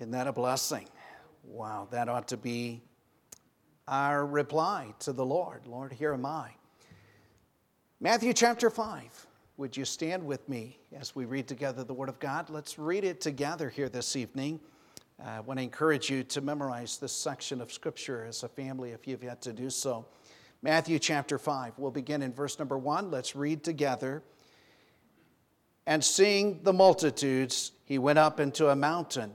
Isn't that a blessing? Wow, that ought to be our reply to the Lord. Lord, here am I. Matthew chapter 5. Would you stand with me as we read together the Word of God? Let's read it together here this evening. Uh, I want to encourage you to memorize this section of Scripture as a family if you've yet to do so. Matthew chapter 5. We'll begin in verse number 1. Let's read together. And seeing the multitudes, he went up into a mountain.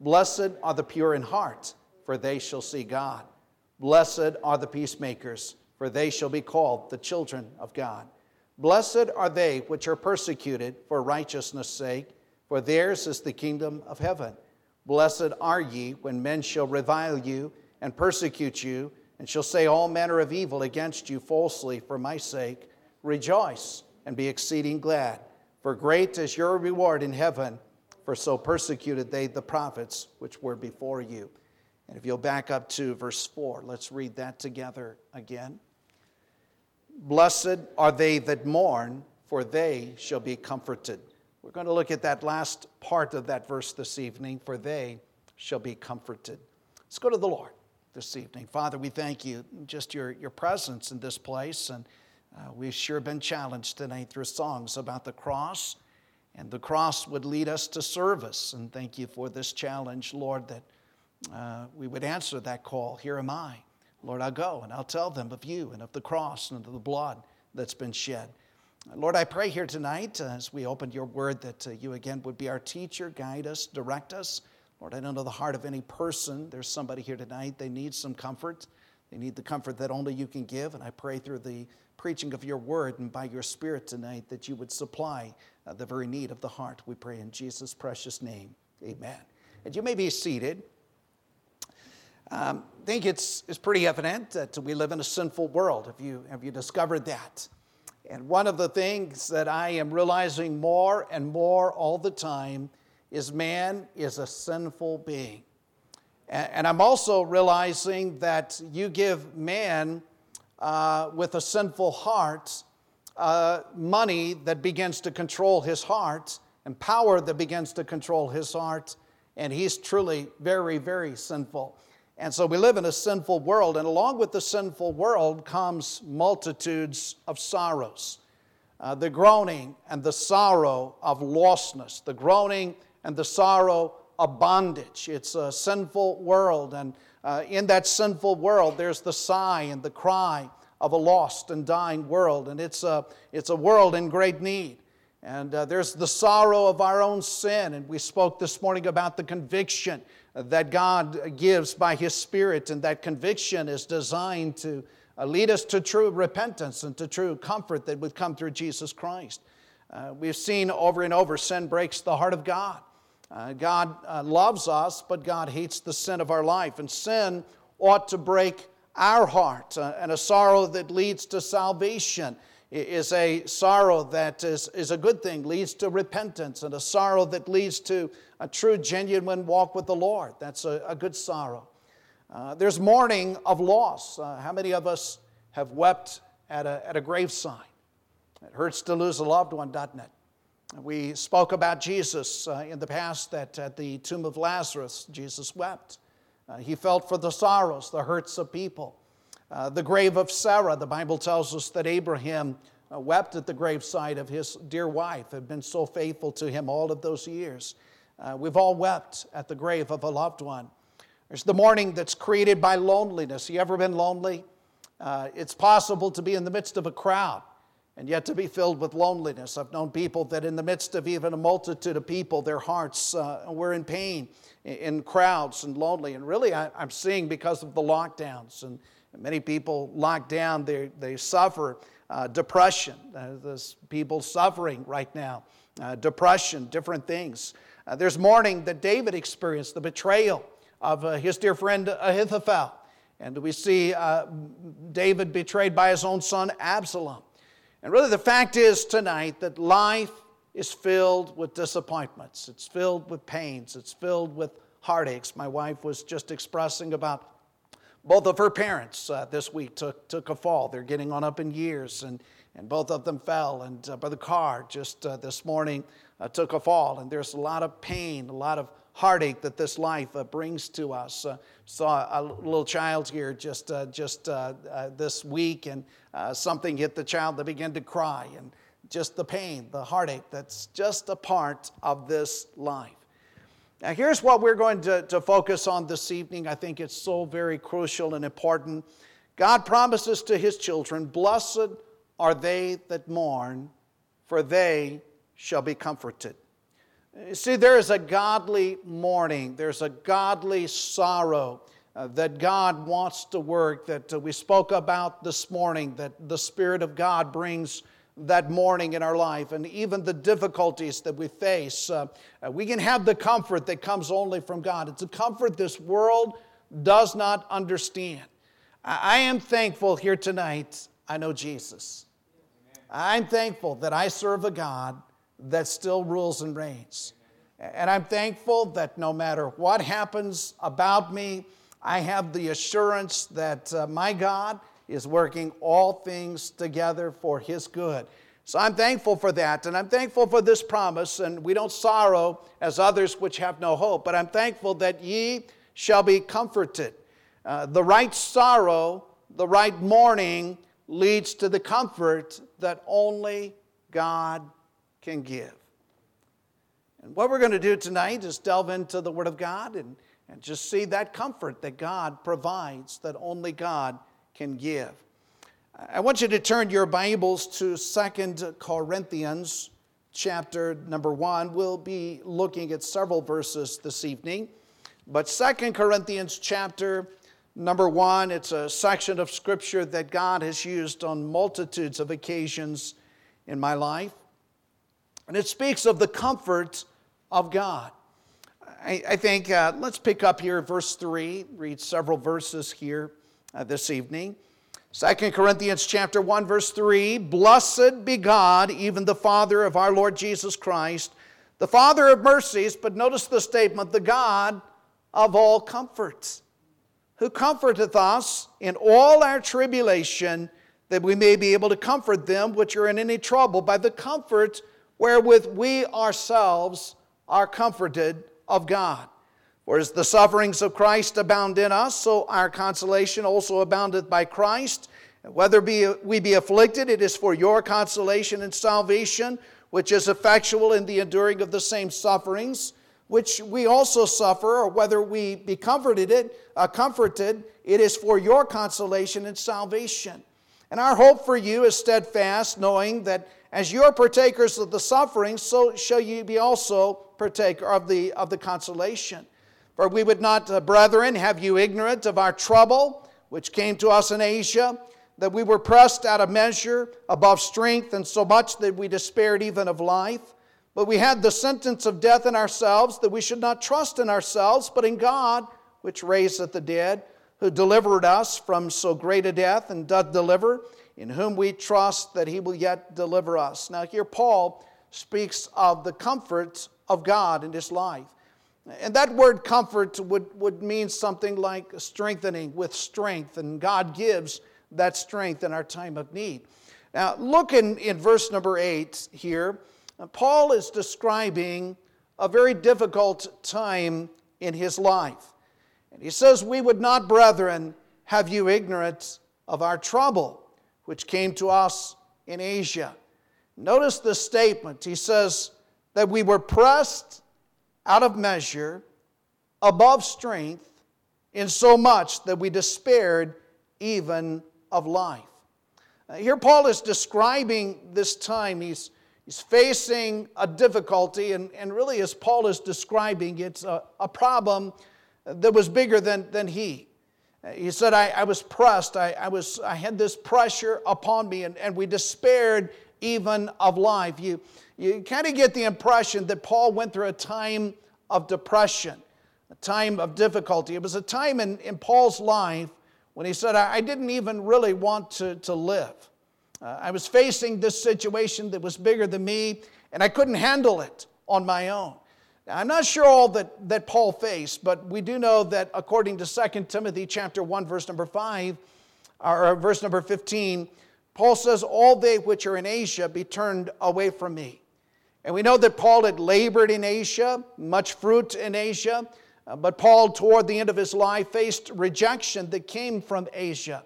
Blessed are the pure in heart, for they shall see God. Blessed are the peacemakers, for they shall be called the children of God. Blessed are they which are persecuted for righteousness' sake, for theirs is the kingdom of heaven. Blessed are ye when men shall revile you and persecute you, and shall say all manner of evil against you falsely for my sake. Rejoice and be exceeding glad, for great is your reward in heaven, for so persecuted they the prophets which were before you. And if you'll back up to verse 4, let's read that together again. Blessed are they that mourn, for they shall be comforted. We're going to look at that last part of that verse this evening, for they shall be comforted. Let's go to the Lord this evening. Father, we thank you just your, your presence in this place. And uh, we've sure been challenged tonight through songs about the cross. And the cross would lead us to service. And thank you for this challenge, Lord, that uh, we would answer that call. Here am I. Lord, I'll go and I'll tell them of you and of the cross and of the blood that's been shed. Lord, I pray here tonight uh, as we open your word that uh, you again would be our teacher, guide us, direct us. Lord, I don't know the heart of any person. There's somebody here tonight, they need some comfort. They need the comfort that only you can give. And I pray through the preaching of your word and by your spirit tonight that you would supply uh, the very need of the heart. We pray in Jesus' precious name. Amen. And you may be seated. Um, I think it's, it's pretty evident that we live in a sinful world. Have you, have you discovered that? And one of the things that I am realizing more and more all the time is man is a sinful being. And I'm also realizing that you give man uh, with a sinful heart uh, money that begins to control his heart and power that begins to control his heart, and he's truly very, very sinful. And so we live in a sinful world, and along with the sinful world comes multitudes of sorrows. Uh, the groaning and the sorrow of lostness, the groaning and the sorrow of bondage. It's a sinful world, and uh, in that sinful world, there's the sigh and the cry of a lost and dying world, and it's a, it's a world in great need. And uh, there's the sorrow of our own sin, and we spoke this morning about the conviction that God gives by His Spirit, and that conviction is designed to uh, lead us to true repentance and to true comfort that would come through Jesus Christ. Uh, we've seen over and over sin breaks the heart of God. Uh, God uh, loves us, but God hates the sin of our life, and sin ought to break our heart, uh, and a sorrow that leads to salvation is a sorrow that is, is a good thing, leads to repentance, and a sorrow that leads to a true, genuine walk with the Lord. That's a, a good sorrow. Uh, there's mourning of loss. Uh, how many of us have wept at a, at a graveside? It hurts to lose a loved one, doesn't it? We spoke about Jesus uh, in the past that at the tomb of Lazarus, Jesus wept. Uh, he felt for the sorrows, the hurts of people. Uh, the grave of Sarah, the Bible tells us that Abraham uh, wept at the graveside of his dear wife, had been so faithful to him all of those years. Uh, we've all wept at the grave of a loved one. There's the mourning that's created by loneliness. You ever been lonely? Uh, it's possible to be in the midst of a crowd and yet to be filled with loneliness. I've known people that, in the midst of even a multitude of people, their hearts uh, were in pain in crowds and lonely. And really, I, am seeing because of the lockdowns and Many people locked down, they, they suffer uh, depression. Uh, there's people suffering right now, uh, depression, different things. Uh, there's mourning that David experienced, the betrayal of uh, his dear friend Ahithophel. And we see uh, David betrayed by his own son Absalom. And really, the fact is tonight that life is filled with disappointments, it's filled with pains, it's filled with heartaches. My wife was just expressing about both of her parents uh, this week took, took a fall. They're getting on up in years, and, and both of them fell. And uh, Brother Carr just uh, this morning uh, took a fall. And there's a lot of pain, a lot of heartache that this life uh, brings to us. Uh, saw a little child here just, just this week, and something hit the child. They began to cry, and just the pain, the heartache that's just a part of this life. Now, here's what we're going to, to focus on this evening. I think it's so very crucial and important. God promises to his children, Blessed are they that mourn, for they shall be comforted. You see, there is a godly mourning, there's a godly sorrow uh, that God wants to work, that uh, we spoke about this mourning, that the Spirit of God brings that morning in our life and even the difficulties that we face. Uh, uh, we can have the comfort that comes only from God. It's a comfort this world does not understand. I, I am thankful here tonight, I know Jesus. I'm thankful that I serve a God that still rules and reigns. And I'm thankful that no matter what happens about me, I have the assurance that uh, my God is working all things together for his good. So I'm thankful for that, and I'm thankful for this promise, and we don't sorrow as others which have no hope, but I'm thankful that ye shall be comforted. Uh, the right sorrow, the right mourning leads to the comfort that only God can give. And what we're going to do tonight is delve into the Word of God and, and just see that comfort that God provides, that only God can give. I want you to turn your Bibles to Second Corinthians chapter number 1. We'll be looking at several verses this evening. But Second Corinthians chapter number 1, it's a section of scripture that God has used on multitudes of occasions in my life. And it speaks of the comfort of God. I, I think, uh, let's pick up here verse 3, read several verses here uh, this evening. 2 Corinthians chapter 1 verse 3, blessed be God, even the Father of our Lord Jesus Christ, the Father of mercies, but notice the statement, the God of all comforts, who comforteth us in all our tribulation, that we may be able to comfort them which are in any trouble by the comfort wherewith we ourselves are comforted of God. For as the sufferings of Christ abound in us, so our consolation also aboundeth by Christ. Whether be, we be afflicted, it is for your consolation and salvation, which is effectual in the enduring of the same sufferings, which we also suffer, or whether we be comforted, it, uh, comforted, it is for your consolation and salvation. And our hope for you is steadfast, knowing that as you are partakers of the suffering, so shall you be also partaker of the, of the consolation. For we would not, uh, brethren, have you ignorant of our trouble, which came to us in Asia, that we were pressed out of measure, above strength, and so much that we despaired even of life. But we had the sentence of death in ourselves, that we should not trust in ourselves, but in God, which raiseth the dead, who delivered us from so great a death, and doth deliver, in whom we trust that he will yet deliver us. Now, here Paul speaks of the comforts of God in his life. And that word comfort would, would mean something like strengthening with strength, and God gives that strength in our time of need. Now, look in, in verse number eight here. Paul is describing a very difficult time in his life. And he says, We would not, brethren, have you ignorant of our trouble, which came to us in Asia. Notice the statement. He says that we were pressed out of measure, above strength, in so much that we despaired even of life. Uh, here, Paul is describing this time. He's, he's facing a difficulty, and, and really, as Paul is describing, it's a, a problem that was bigger than, than he. He said, I, I was pressed, I, I, was, I had this pressure upon me, and, and we despaired even of life. You, you kind of get the impression that Paul went through a time of depression. a time of difficulty. It was a time in, in Paul's life when he said, I, I didn't even really want to, to live. Uh, I was facing this situation that was bigger than me, and I couldn't handle it on my own. Now, I'm not sure all that, that Paul faced, but we do know that according to 2 Timothy chapter 1, verse number 5, or verse number 15, Paul says, All they which are in Asia be turned away from me. And we know that Paul had labored in Asia, much fruit in Asia, uh, but Paul, toward the end of his life, faced rejection that came from Asia.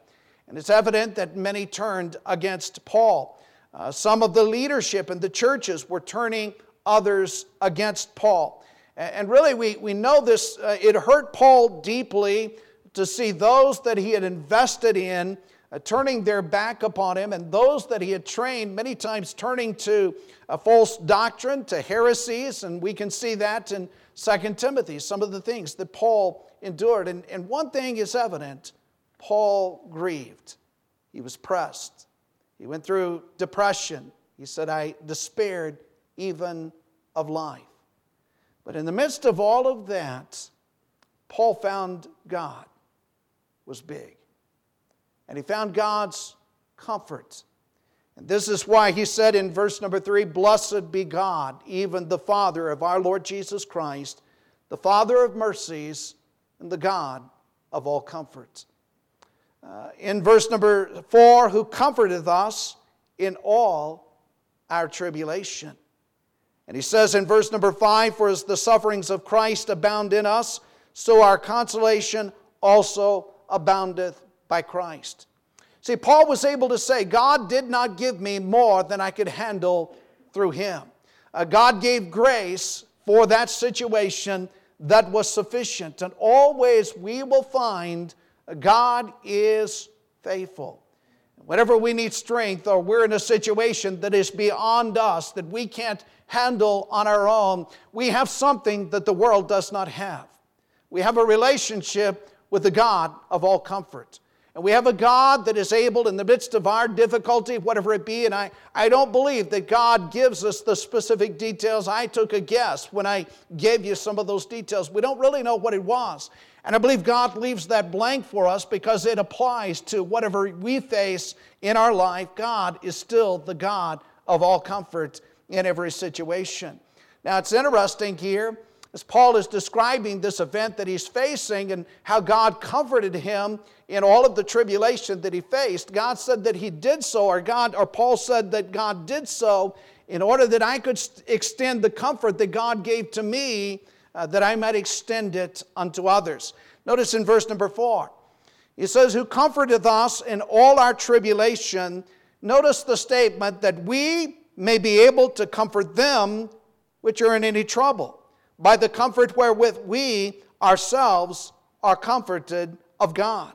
And it's evident that many turned against Paul. Uh, some of the leadership in the churches were turning others against Paul. And really, we, we know this, uh, it hurt Paul deeply to see those that he had invested in uh, turning their back upon him, and those that he had trained many times turning to a false doctrine, to heresies, and we can see that in 2 Timothy, some of the things that Paul endured. And, and one thing is evident Paul grieved, he was pressed, he went through depression. He said, I despaired even of life. But in the midst of all of that, Paul found God was big. And he found God's comfort. And this is why he said in verse number three Blessed be God, even the Father of our Lord Jesus Christ, the Father of mercies and the God of all comfort. Uh, in verse number four, who comforteth us in all our tribulation. And he says in verse number five, For as the sufferings of Christ abound in us, so our consolation also aboundeth by Christ. See, Paul was able to say, God did not give me more than I could handle through him. Uh, God gave grace for that situation that was sufficient. And always we will find God is faithful. Whenever we need strength or we're in a situation that is beyond us, that we can't handle on our own, we have something that the world does not have. We have a relationship with the God of all comfort. And we have a God that is able, in the midst of our difficulty, whatever it be, and I, I don't believe that God gives us the specific details. I took a guess when I gave you some of those details. We don't really know what it was. And I believe God leaves that blank for us because it applies to whatever we face in our life. God is still the God of all comfort in every situation. Now, it's interesting here as Paul is describing this event that he's facing and how God comforted him in all of the tribulation that he faced. God said that he did so, or God, or Paul said that God did so in order that I could extend the comfort that God gave to me, uh, that I might extend it unto others. Notice in verse number four, he says, Who comforteth us in all our tribulation. Notice the statement that we may be able to comfort them which are in any trouble, by the comfort wherewith we ourselves are comforted of God.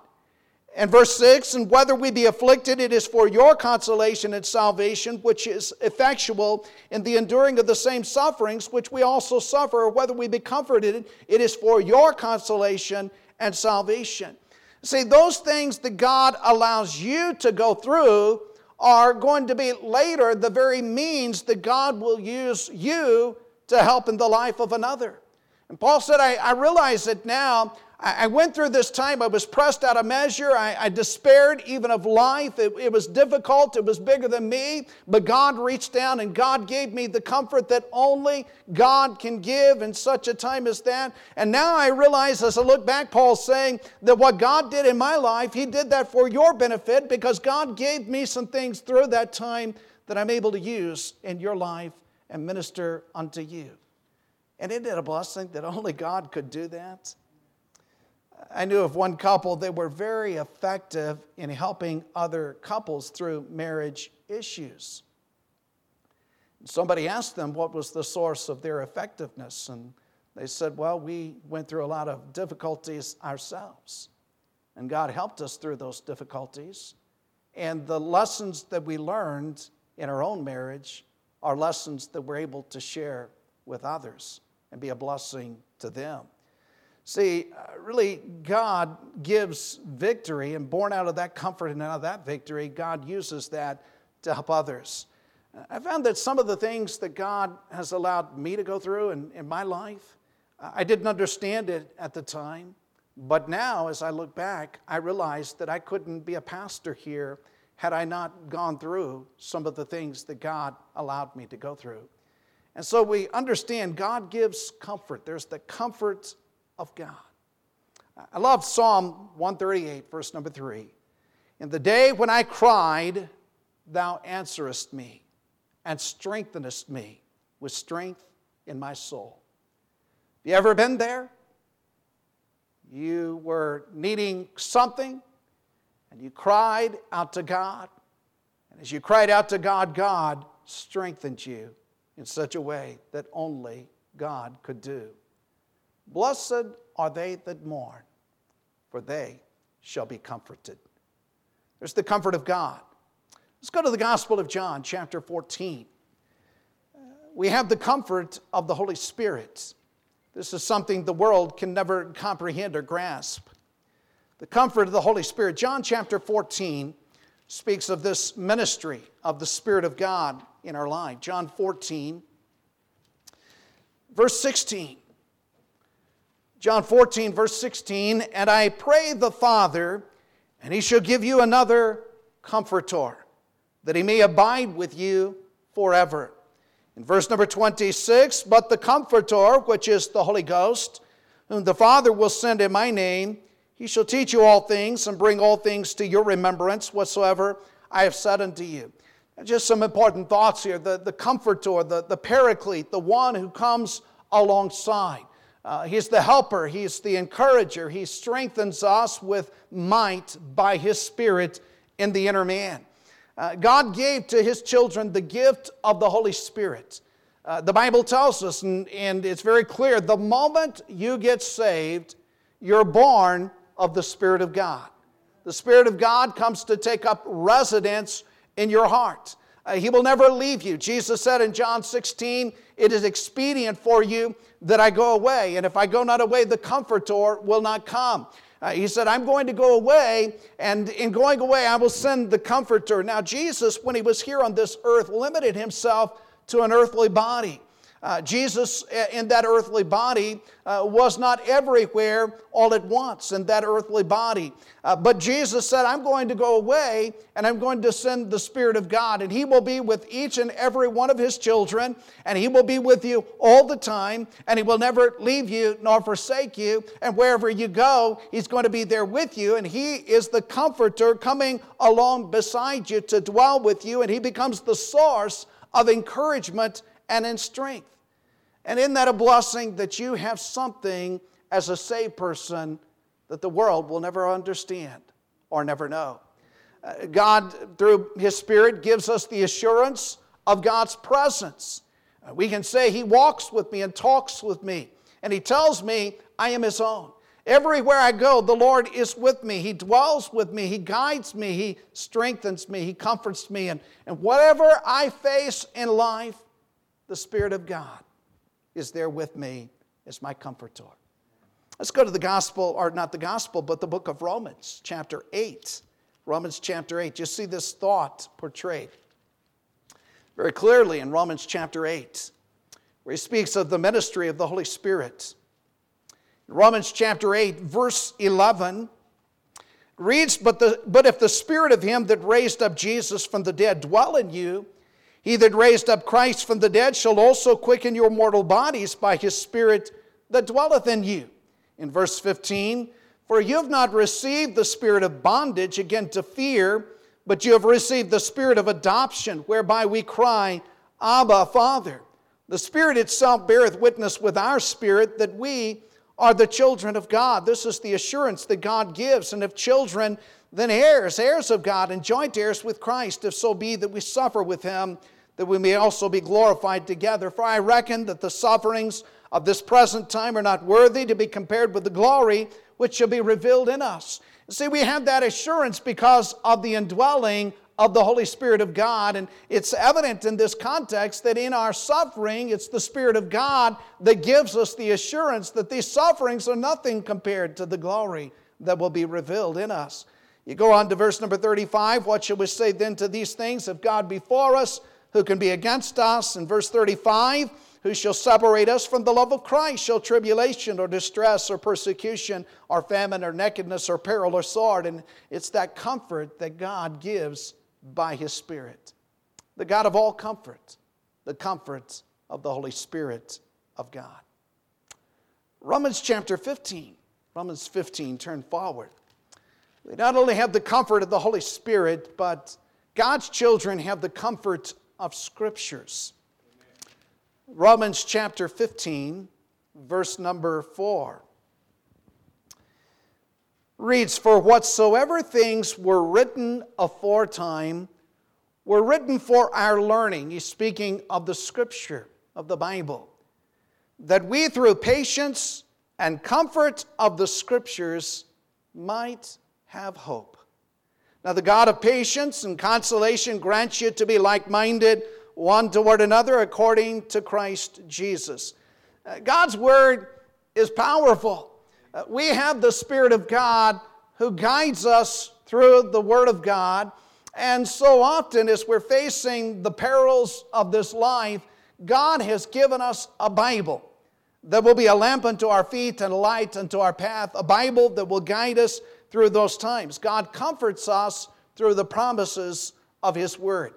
And verse 6 And whether we be afflicted, it is for your consolation and salvation, which is effectual in the enduring of the same sufferings which we also suffer, or whether we be comforted, it is for your consolation and salvation. See, those things that God allows you to go through are going to be later the very means that God will use you to help in the life of another. And Paul said, I, I realize it now. I, went through this time, I was pressed out of measure. I, I despaired even of life. It, it was difficult, it was bigger than me. But God reached down and God gave me the comfort that only God can give in such a time as that. And now I realize as I look back, Paul's saying that what God did in my life, He did that for your benefit because God gave me some things through that time that I'm able to use in your life and minister unto you. And isn't it a blessing that only God could do that? I knew of one couple that were very effective in helping other couples through marriage issues. Somebody asked them what was the source of their effectiveness, and they said, Well, we went through a lot of difficulties ourselves, and God helped us through those difficulties. And the lessons that we learned in our own marriage are lessons that we're able to share with others and be a blessing to them. See, uh, really, God gives victory, and born out of that comfort and out of that victory, God uses that to help others. I found that some of the things that God has allowed me to go through in, in my life, I didn't understand it at the time, but now as I look back, I realize that I couldn't be a pastor here had I not gone through some of the things that God allowed me to go through. And so we understand God gives comfort. There's the comfort of God. I love Psalm 138, verse number three. In the day when I cried, thou answerest me and strengthenest me with strength in my soul. Have you ever been there? You were needing something and you cried out to God. And as you cried out to God, God strengthened you in such a way that only God could do. Blessed are they that mourn, for they shall be comforted. There's the comfort of God. Let's go to the Gospel of John, chapter 14. We have the comfort of the Holy Spirit. This is something the world can never comprehend or grasp. The comfort of the Holy Spirit. John chapter 14 speaks of this ministry of the Spirit of God in our life. John 14, verse 16. John 14, verse 16, and I pray the Father, and he shall give you another comforter, that he may abide with you forever. In verse number 26, but the comforter, which is the Holy Ghost, whom the Father will send in my name, he shall teach you all things and bring all things to your remembrance whatsoever I have said unto you. Just some important thoughts here. The, the comforter, the, the paraclete, the one who comes alongside. Uh, he's the helper, he's the encourager. He strengthens us with might by his Spirit in the inner man. Uh, God gave to his children the gift of the Holy Spirit. Uh, the Bible tells us, and, and it's very clear the moment you get saved, you're born of the Spirit of God. The Spirit of God comes to take up residence in your heart. Uh, he will never leave you. Jesus said in John 16, It is expedient for you that I go away, and if I go not away, the Comforter will not come. Uh, he said, I'm going to go away, and in going away, I will send the Comforter. Now, Jesus, when he was here on this earth, limited himself to an earthly body. Uh, Jesus, uh, in that earthly body, uh, was not everywhere all at once in that earthly body. Uh, but Jesus said, I'm going to go away and I'm going to send the Spirit of God, and He will be with each and every one of His children, and He will be with you all the time, and He will never leave you nor forsake you. And wherever you go, He's going to be there with you, and He is the comforter coming along beside you to dwell with you, and He becomes the source of encouragement and in strength. And isn't that a blessing that you have something as a saved person that the world will never understand or never know? Uh, God, through His Spirit, gives us the assurance of God's presence. Uh, we can say, He walks with me and talks with me, and He tells me I am His own. Everywhere I go, the Lord is with me. He dwells with me. He guides me. He strengthens me. He comforts me. And, and whatever I face in life, the Spirit of God is there with me as my comforter. Let's go to the gospel, or not the gospel, but the book of Romans, chapter 8. Romans chapter 8. You see this thought portrayed very clearly in Romans chapter 8, where he speaks of the ministry of the Holy Spirit. Romans chapter 8, verse 11, reads, but, the, but if the spirit of him that raised up Jesus from the dead dwell in you, he that raised up Christ from the dead shall also quicken your mortal bodies by his Spirit that dwelleth in you. In verse 15, for you have not received the spirit of bondage again to fear, but you have received the spirit of adoption, whereby we cry, Abba, Father. The Spirit itself beareth witness with our spirit that we are the children of God. This is the assurance that God gives. And if children, then heirs, heirs of God, and joint heirs with Christ, if so be that we suffer with him that we may also be glorified together. For I reckon that the sufferings of this present time are not worthy to be compared with the glory which shall be revealed in us. See, we have that assurance because of the indwelling of the Holy Spirit of God. And it's evident in this context that in our suffering, it's the Spirit of God that gives us the assurance that these sufferings are nothing compared to the glory that will be revealed in us. You go on to verse number 35. What shall we say then to these things? If God be for us, who can be against us? In verse 35, who shall separate us from the love of Christ? Shall tribulation or distress or persecution or famine or nakedness or peril or sword? And it's that comfort that God gives by His Spirit. The God of all comfort, the comfort of the Holy Spirit of God. Romans chapter 15. Romans 15, turn forward. We not only have the comfort of the Holy Spirit, but God's children have the comfort of Scriptures. Romans chapter 15, verse number 4 reads, For whatsoever things were written aforetime were written for our learning. He's speaking of the Scripture, of the Bible, that we through patience and comfort of the Scriptures might have hope. Now, the God of patience and consolation grants you to be like minded one toward another according to Christ Jesus. Uh, God's Word is powerful. Uh, we have the Spirit of God who guides us through the Word of God. And so often, as we're facing the perils of this life, God has given us a Bible that will be a lamp unto our feet and a light unto our path, a Bible that will guide us through those times. God comforts us through the promises of His Word.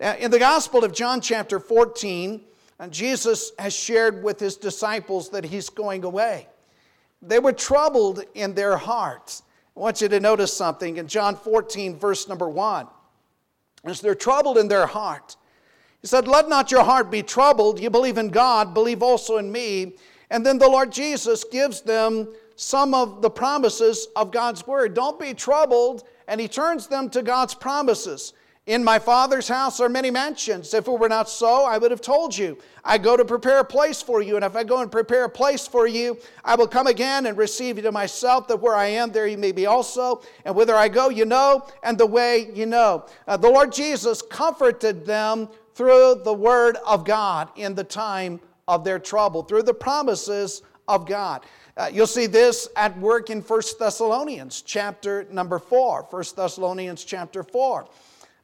In the Gospel of John, chapter 14, uh, Jesus has shared with His disciples that He's going away. They were troubled in their hearts. I want you to notice something in John 14, verse number 1. As they're troubled in their heart, he said, Let not your heart be troubled. You believe in God, believe also in me. And then the Lord Jesus gives them some of the promises of God's word. Don't be troubled. And he turns them to God's promises. In my Father's house are many mansions. If it were not so, I would have told you. I go to prepare a place for you. And if I go and prepare a place for you, I will come again and receive you to myself, that where I am, there you may be also. And whither I go, you know, and the way you know. Uh, the Lord Jesus comforted them through the Word of God in the time of their trouble, through the promises of God. Uh, you'll see this at work in 1 Thessalonians chapter number 4. 1 Thessalonians chapter 4.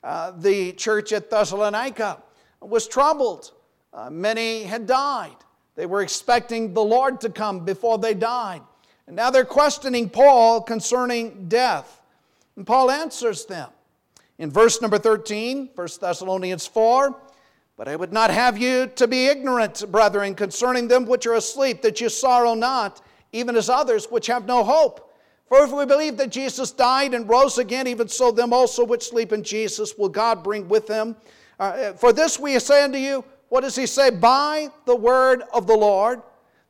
Uh, the church at Thessalonica was troubled. Uh, many had died. They were expecting the Lord to come before they died. And now they're questioning Paul concerning death. And Paul answers them. In verse number 13, 1 Thessalonians 4, but I would not have you to be ignorant, brethren, concerning them which are asleep, that you sorrow not, even as others which have no hope. For if we believe that Jesus died and rose again, even so them also which sleep in Jesus will God bring with them. Uh, for this we say unto you, what does he say? By the word of the Lord,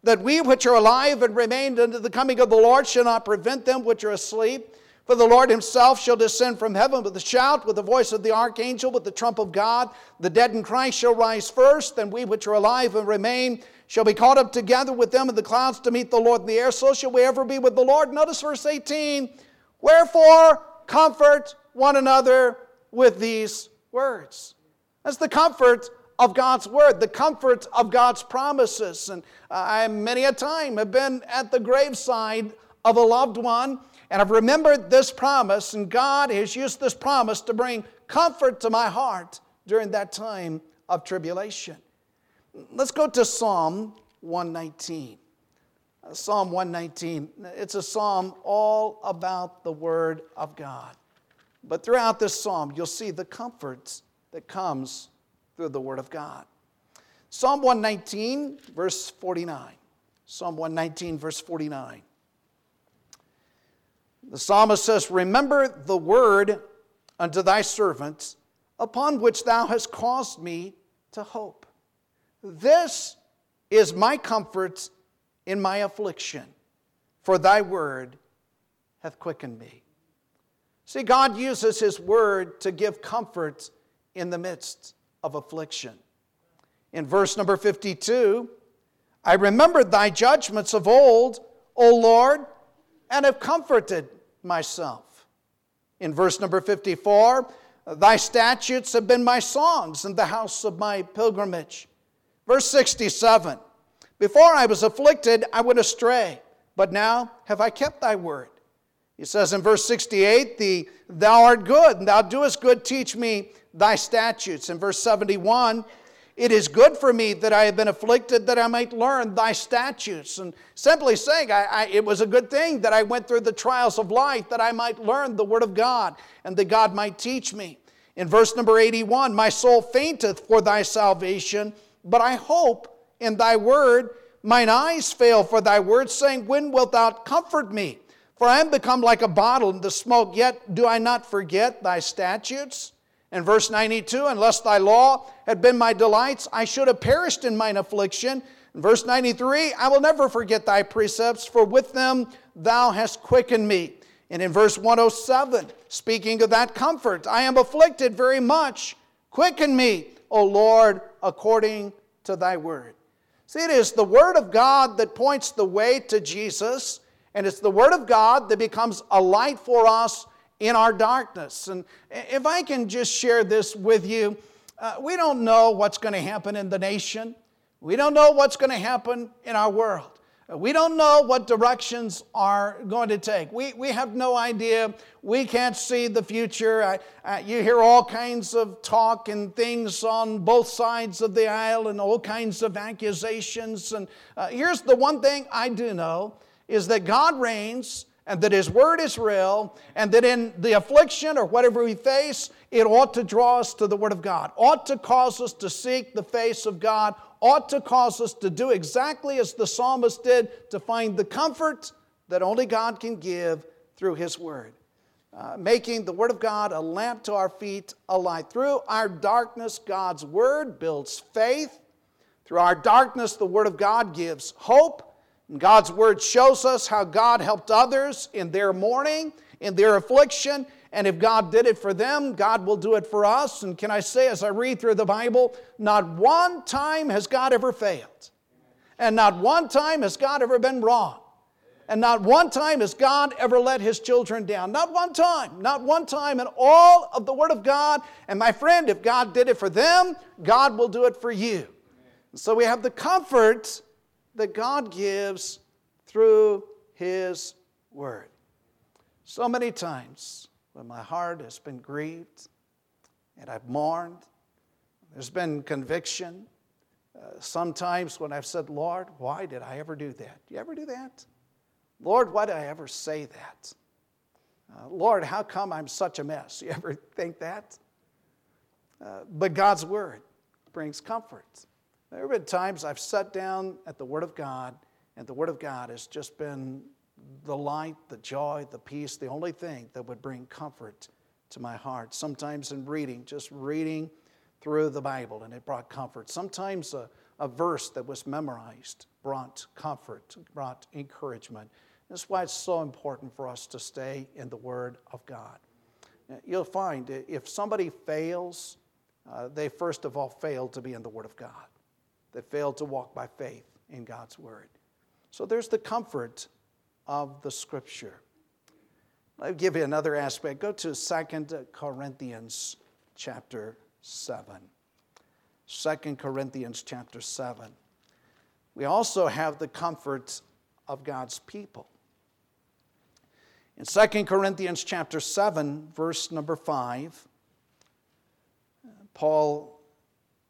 that we which are alive and remain unto the coming of the Lord shall not prevent them which are asleep. For the Lord himself shall descend from heaven with a shout, with the voice of the archangel, with the trump of God. The dead in Christ shall rise first, and we which are alive and remain shall be caught up together with them in the clouds to meet the Lord in the air. So shall we ever be with the Lord. Notice verse 18. Wherefore, comfort one another with these words. That's the comfort of God's word, the comfort of God's promises. And uh, I many a time have been at the graveside of a loved one and I've remembered this promise, and God has used this promise to bring comfort to my heart during that time of tribulation. Let's go to Psalm 119. Psalm 119. It's a psalm all about the Word of God. But throughout this psalm, you'll see the comfort that comes through the Word of God. Psalm 119, verse 49. Psalm 119, verse 49. The psalmist says, Remember the word unto thy servant, upon which thou hast caused me to hope. This is my comfort in my affliction, for thy word hath quickened me. See, God uses his word to give comfort in the midst of affliction. In verse number 52, I remembered thy judgments of old, O Lord, and have comforted myself. In verse number 54, thy statutes have been my songs in the house of my pilgrimage. Verse 67, before I was afflicted, I went astray, but now have I kept thy word. He says in verse 68, the, Thou art good, and thou doest good, teach me thy statutes. In verse 71, It is good for me that I have been afflicted, that I might learn thy statutes. And simply saying, I, I, it was a good thing that I went through the trials of life, that I might learn the word of God, and that God might teach me. In verse number 81, my soul fainteth for thy salvation, but I hope in thy word. Mine eyes fail for thy word, saying, When wilt thou comfort me? For I am become like a bottle in the smoke, yet do I not forget thy statutes. In verse 92, unless thy law had been my delights, I should have perished in mine affliction. In verse 93, I will never forget thy precepts, for with them thou hast quickened me. And in verse 107, speaking of that comfort, I am afflicted very much. Quicken me, O Lord, according to thy word. See, it is the word of God that points the way to Jesus. And it's the Word of God that becomes a light for us in our darkness. And if I can just share this with you, uh, we don't know what's going to happen in the nation. We don't know what's going to happen in our world. Uh, we don't know what directions are going to take. We, we have no idea. We can't see the future. I, uh, you hear all kinds of talk and things on both sides of the aisle and all kinds of accusations. And uh, here's the one thing I do know is that God reigns and that His Word is real, and that in the affliction or whatever we face, it ought to draw us to the Word of God, ought to cause us to seek the face of God, ought to cause us to do exactly as the psalmist did to find the comfort that only God can give through His Word. Uh, making the Word of God a lamp to our feet, a light. Through our darkness, God's Word builds faith. Through our darkness, the Word of God gives hope. God's Word shows us how God helped others in their mourning, in their affliction, and if God did it for them, God will do it for us. And can I say, as I read through the Bible, not one time has God ever failed. And not one time has God ever been wrong. And not one time has God ever let his children down. Not one time. Not one time in all of the Word of God. And my friend, if God did it for them, God will do it for you. So we have the comfort that God gives through His Word. So many times when my heart has been grieved and I've mourned, there's been conviction. Uh, sometimes when I've said, Lord, why did I ever do that? Do you ever do that? Lord, why did I ever say that? Uh, Lord, how come I'm such a mess? You ever think that? Uh, but God's Word brings comfort. There have been times I've sat down at the Word of God, and the Word of God has just been the light, the joy, the peace, the only thing that would bring comfort to my heart. Sometimes in reading, just reading through the Bible, and it brought comfort. Sometimes a, a verse that was memorized brought comfort, brought encouragement. That's why it's so important for us to stay in the Word of God. You'll find if somebody fails, uh, they first of all fail to be in the Word of God that failed to walk by faith in God's Word. So there's the comfort of the Scripture. I'll give you another aspect. Go to 2 Corinthians chapter 7. 2 Corinthians chapter 7. We also have the comfort of God's people. In 2 Corinthians chapter 7, verse number 5, Paul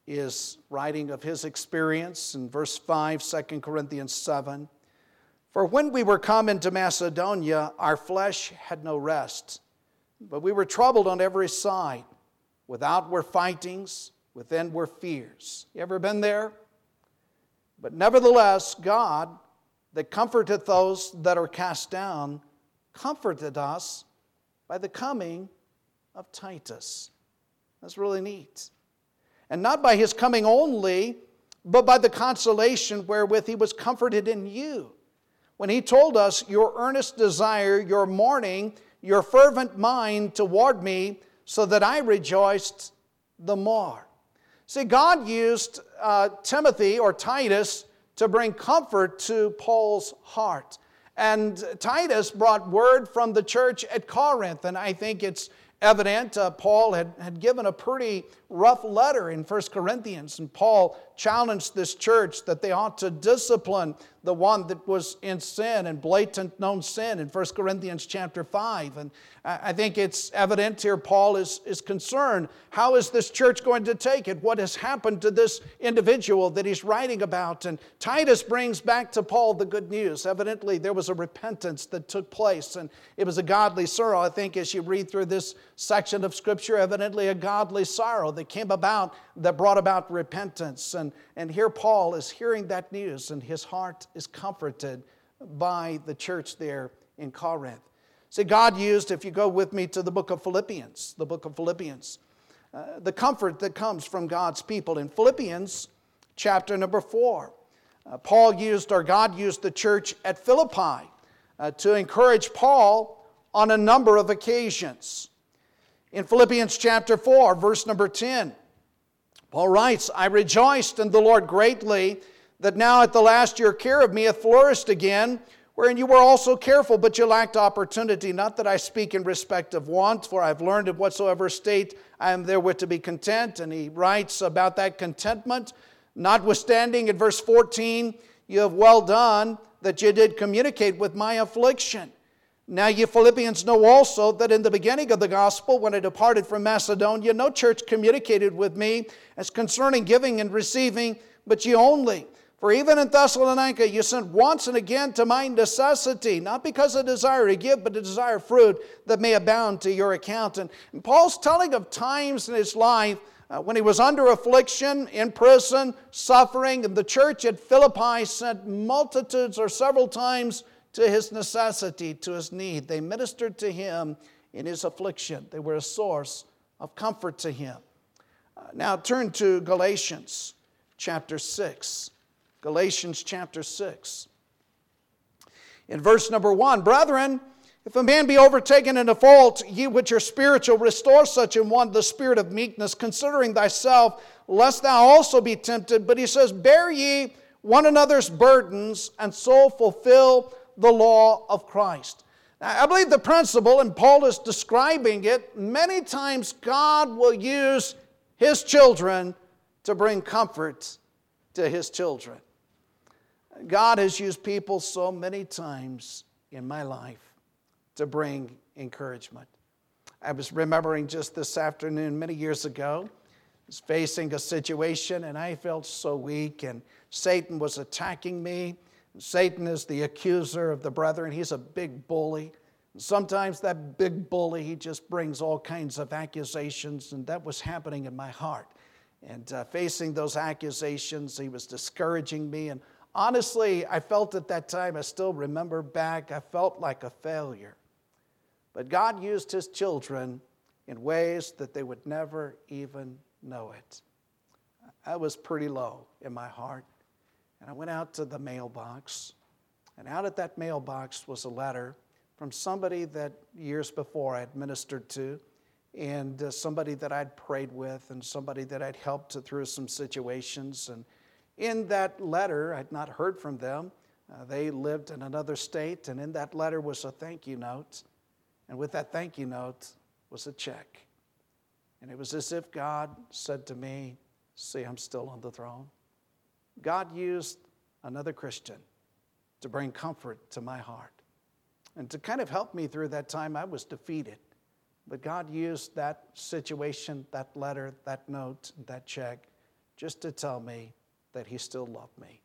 is writing of his experience in verse 5, 2 Corinthians 7. For when we were come into Macedonia, our flesh had no rest, but we were troubled on every side. Without were fightings, within were fears. You ever been there? But nevertheless, God, that comforteth those that are cast down, comforted us by the coming of Titus. That's really neat and not by his coming only, but by the consolation wherewith he was comforted in you. When he told us, Your earnest desire, your mourning, your fervent mind toward me, so that I rejoiced the more. See, God used uh, Timothy or Titus to bring comfort to Paul's heart. And Titus brought word from the church at Corinth, and I think it's evident uh, Paul had, had given a pretty rough letter in 1 Corinthians, and Paul challenged this church that they ought to discipline the one that was in sin and blatant known sin in 1 Corinthians chapter 5. And I think it's evident here Paul is, is concerned. How is this church going to take it? What has happened to this individual that he's writing about? And Titus brings back to Paul the good news. Evidently, there was a repentance that took place, and it was a godly sorrow. I think as you read through this section of Scripture, evidently a godly sorrow that came about that brought about repentance. And, and here Paul is hearing that news, and his heart is comforted by the church there in Corinth. See, God used, if you go with me to the book of Philippians, the book of Philippians, uh, the comfort that comes from God's people. In Philippians chapter number four, uh, Paul used, or God used the church at Philippi uh, to encourage Paul on a number of occasions. In Philippians chapter 4, verse number 10, Paul writes, I rejoiced in the Lord greatly that now at the last your care of me hath flourished again, wherein you were also careful, but you lacked opportunity. Not that I speak in respect of want, for I've learned in whatsoever state I am therewith to be content. And he writes about that contentment. Notwithstanding, in verse 14, you have well done that you did communicate with my affliction. Now, you Philippians know also that in the beginning of the gospel, when I departed from Macedonia, no church communicated with me as concerning giving and receiving, but ye only. For even in Thessalonica you sent once and again to my necessity, not because of desire to give, but to desire fruit that may abound to your account. And, and Paul's telling of times in his life uh, when he was under affliction, in prison, suffering, and the church at Philippi sent multitudes or several times to his necessity, to his need. They ministered to him in his affliction, they were a source of comfort to him. Uh, now turn to Galatians chapter 6. Galatians chapter 6. In verse number 1, brethren, if a man be overtaken in a fault, ye which are spiritual, restore such an one the spirit of meekness, considering thyself, lest thou also be tempted. But he says, Bear ye one another's burdens, and so fulfill the law of Christ. Now, I believe the principle, and Paul is describing it, many times God will use his children to bring comfort to his children. God has used people so many times in my life to bring encouragement. I was remembering just this afternoon, many years ago, I was facing a situation and I felt so weak, and Satan was attacking me. Satan is the accuser of the brethren, he's a big bully. Sometimes that big bully, he just brings all kinds of accusations, and that was happening in my heart. And uh, facing those accusations, he was discouraging me and Honestly, I felt at that time, I still remember back, I felt like a failure. But God used His children in ways that they would never even know it. I was pretty low in my heart. And I went out to the mailbox. And out at that mailbox was a letter from somebody that years before I had ministered to, and uh, somebody that I'd prayed with, and somebody that I'd helped through some situations. And in that letter, I'd not heard from them. Uh, they lived in another state, and in that letter was a thank you note. And with that thank you note was a check. And it was as if God said to me, See, I'm still on the throne. God used another Christian to bring comfort to my heart and to kind of help me through that time. I was defeated. But God used that situation, that letter, that note, that check, just to tell me that he still loved me.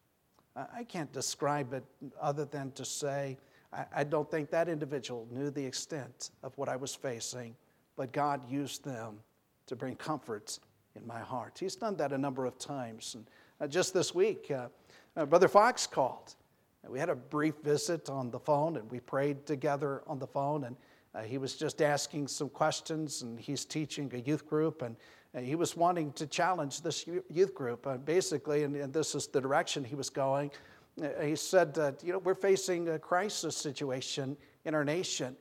I can't describe it other than to say, I don't think that individual knew the extent of what I was facing, but God used them to bring comfort in my heart. He's done that a number of times. And just this week, uh, uh, Brother Fox called. We had a brief visit on the phone and we prayed together on the phone. And uh, he was just asking some questions and he's teaching a youth group. And and he was wanting to challenge this youth group, uh, basically, and, and, this is the direction he was going. Uh, he said that, you know, we're facing a crisis situation in our nation.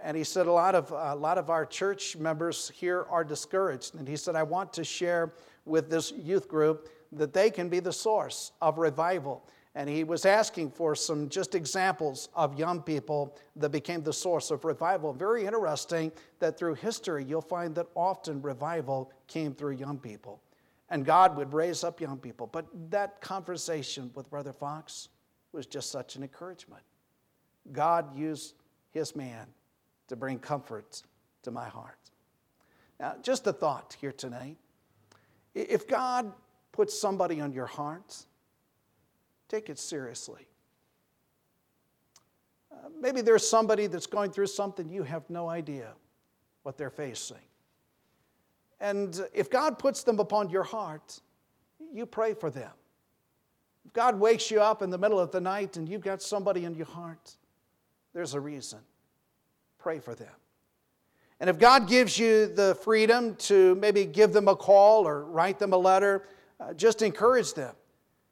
And he said a lot of, a lot of our church members here are discouraged. And he said, I want to share with this youth group that they can be the source of revival and he was asking for some just examples of young people that became the source of revival. Very interesting that through history, you'll find that often revival came through young people. and God would raise up young people. But that conversation with Brother Fox was just such an encouragement. God used his man to bring comfort to my heart. Now, just a thought here tonight. If God puts somebody on your heart, take it seriously. Uh, maybe there's somebody that's going through something you have no idea what they're facing. And if God puts them upon your heart, you pray for them. If God wakes you up in the middle of the night and you've got somebody in your heart, there's a reason. Pray for them. And if God gives you the freedom to maybe give them a call or write them a letter, uh, just encourage them.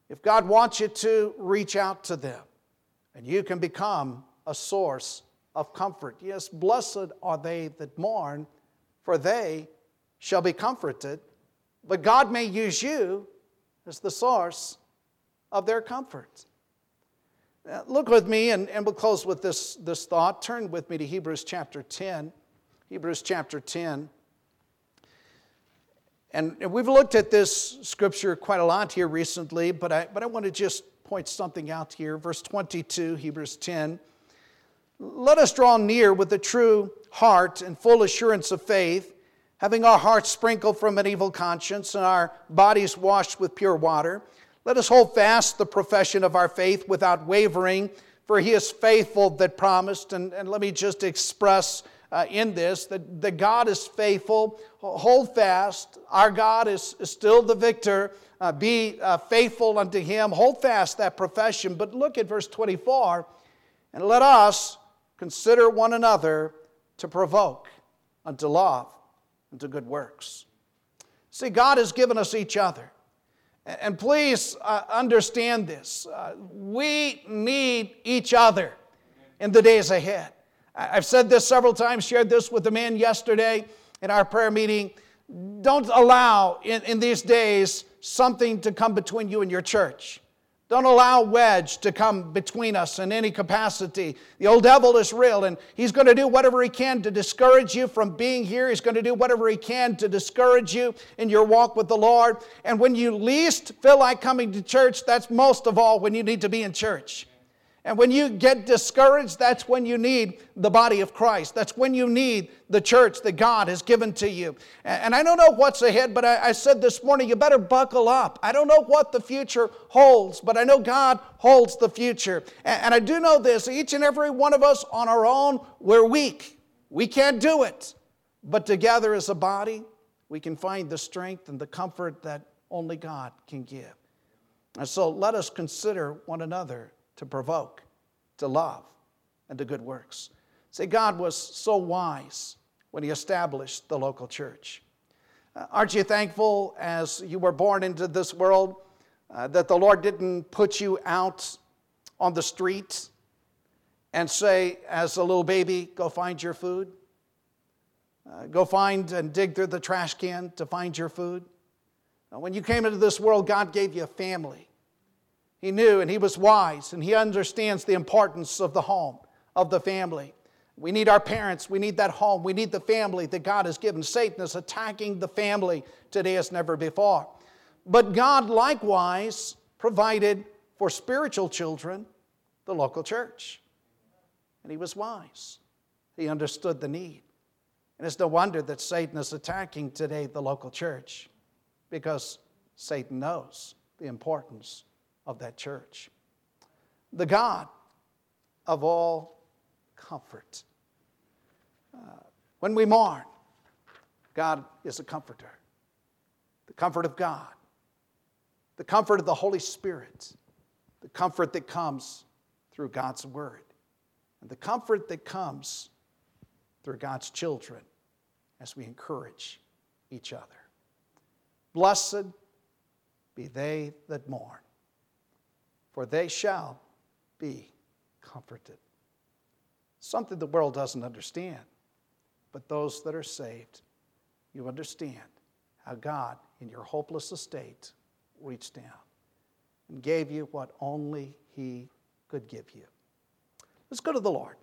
If God wants you to, reach out to them. And you can become a source of comfort. Yes, blessed are they that mourn, for they shall be comforted. But God may use you as the source of their comfort. Now, look with me, and, and we'll close with this, this thought. Turn with me to Hebrews chapter 10. Hebrews chapter 10. And, we've looked at this scripture quite a lot here recently, but I, but I want to just point something out here. Verse 22, Hebrews 10. Let us draw near with a true heart and full assurance of faith having our hearts sprinkled from an evil conscience and our bodies washed with pure water, let us hold fast the profession of our faith without wavering, for he is faithful that promised. And, and let me just express uh, in this that, that God is faithful. Hold fast. Our God is, is still the victor. Uh, be uh, faithful unto him. Hold fast that profession. But look at verse 24 and let us consider one another to provoke unto love and to good works. See, God has given us each other. And please uh, understand this. Uh, we need each other in the days ahead. I've said this several times, shared this with a man yesterday in our prayer meeting. Don't allow in, in these days something to come between you and your church. Don't allow wedge to come between us in any capacity. The old devil is real, and he's going to do whatever he can to discourage you from being here. He's going to do whatever he can to discourage you in your walk with the Lord. And when you least feel like coming to church, that's most of all when you need to be in church. And when you get discouraged, that's when you need the body of Christ. That's when you need the church that God has given to you. And I don't know what's ahead, but I said this morning, you better buckle up. I don't know what the future holds, but I know God holds the future. And I do know this each and every one of us on our own, we're weak. We can't do it. But together as a body, we can find the strength and the comfort that only God can give. And so let us consider one another to provoke, to love, and to good works. Say, God was so wise when He established the local church. Uh, aren't you thankful as you were born into this world uh, that the Lord didn't put you out on the street and say, as a little baby, go find your food? Uh, go find and dig through the trash can to find your food? when you came into this world, God gave you a family. He knew and he was wise and he understands the importance of the home, of the family. We need our parents. We need that home. We need the family that God has given. Satan is attacking the family today as never before. But God likewise provided for spiritual children the local church. And he was wise. He understood the need. And it's no wonder that Satan is attacking today the local church because Satan knows the importance of that church. The God of all comfort. Uh, when we mourn, God is a comforter. The comfort of God, the comfort of the Holy Spirit, the comfort that comes through God's Word, and the comfort that comes through God's children as we encourage each other. Blessed be they that mourn for they shall be comforted. Something the world doesn't understand, but those that are saved, you understand how God, in your hopeless estate, reached down and gave you what only He could give you. Let's go to the Lord.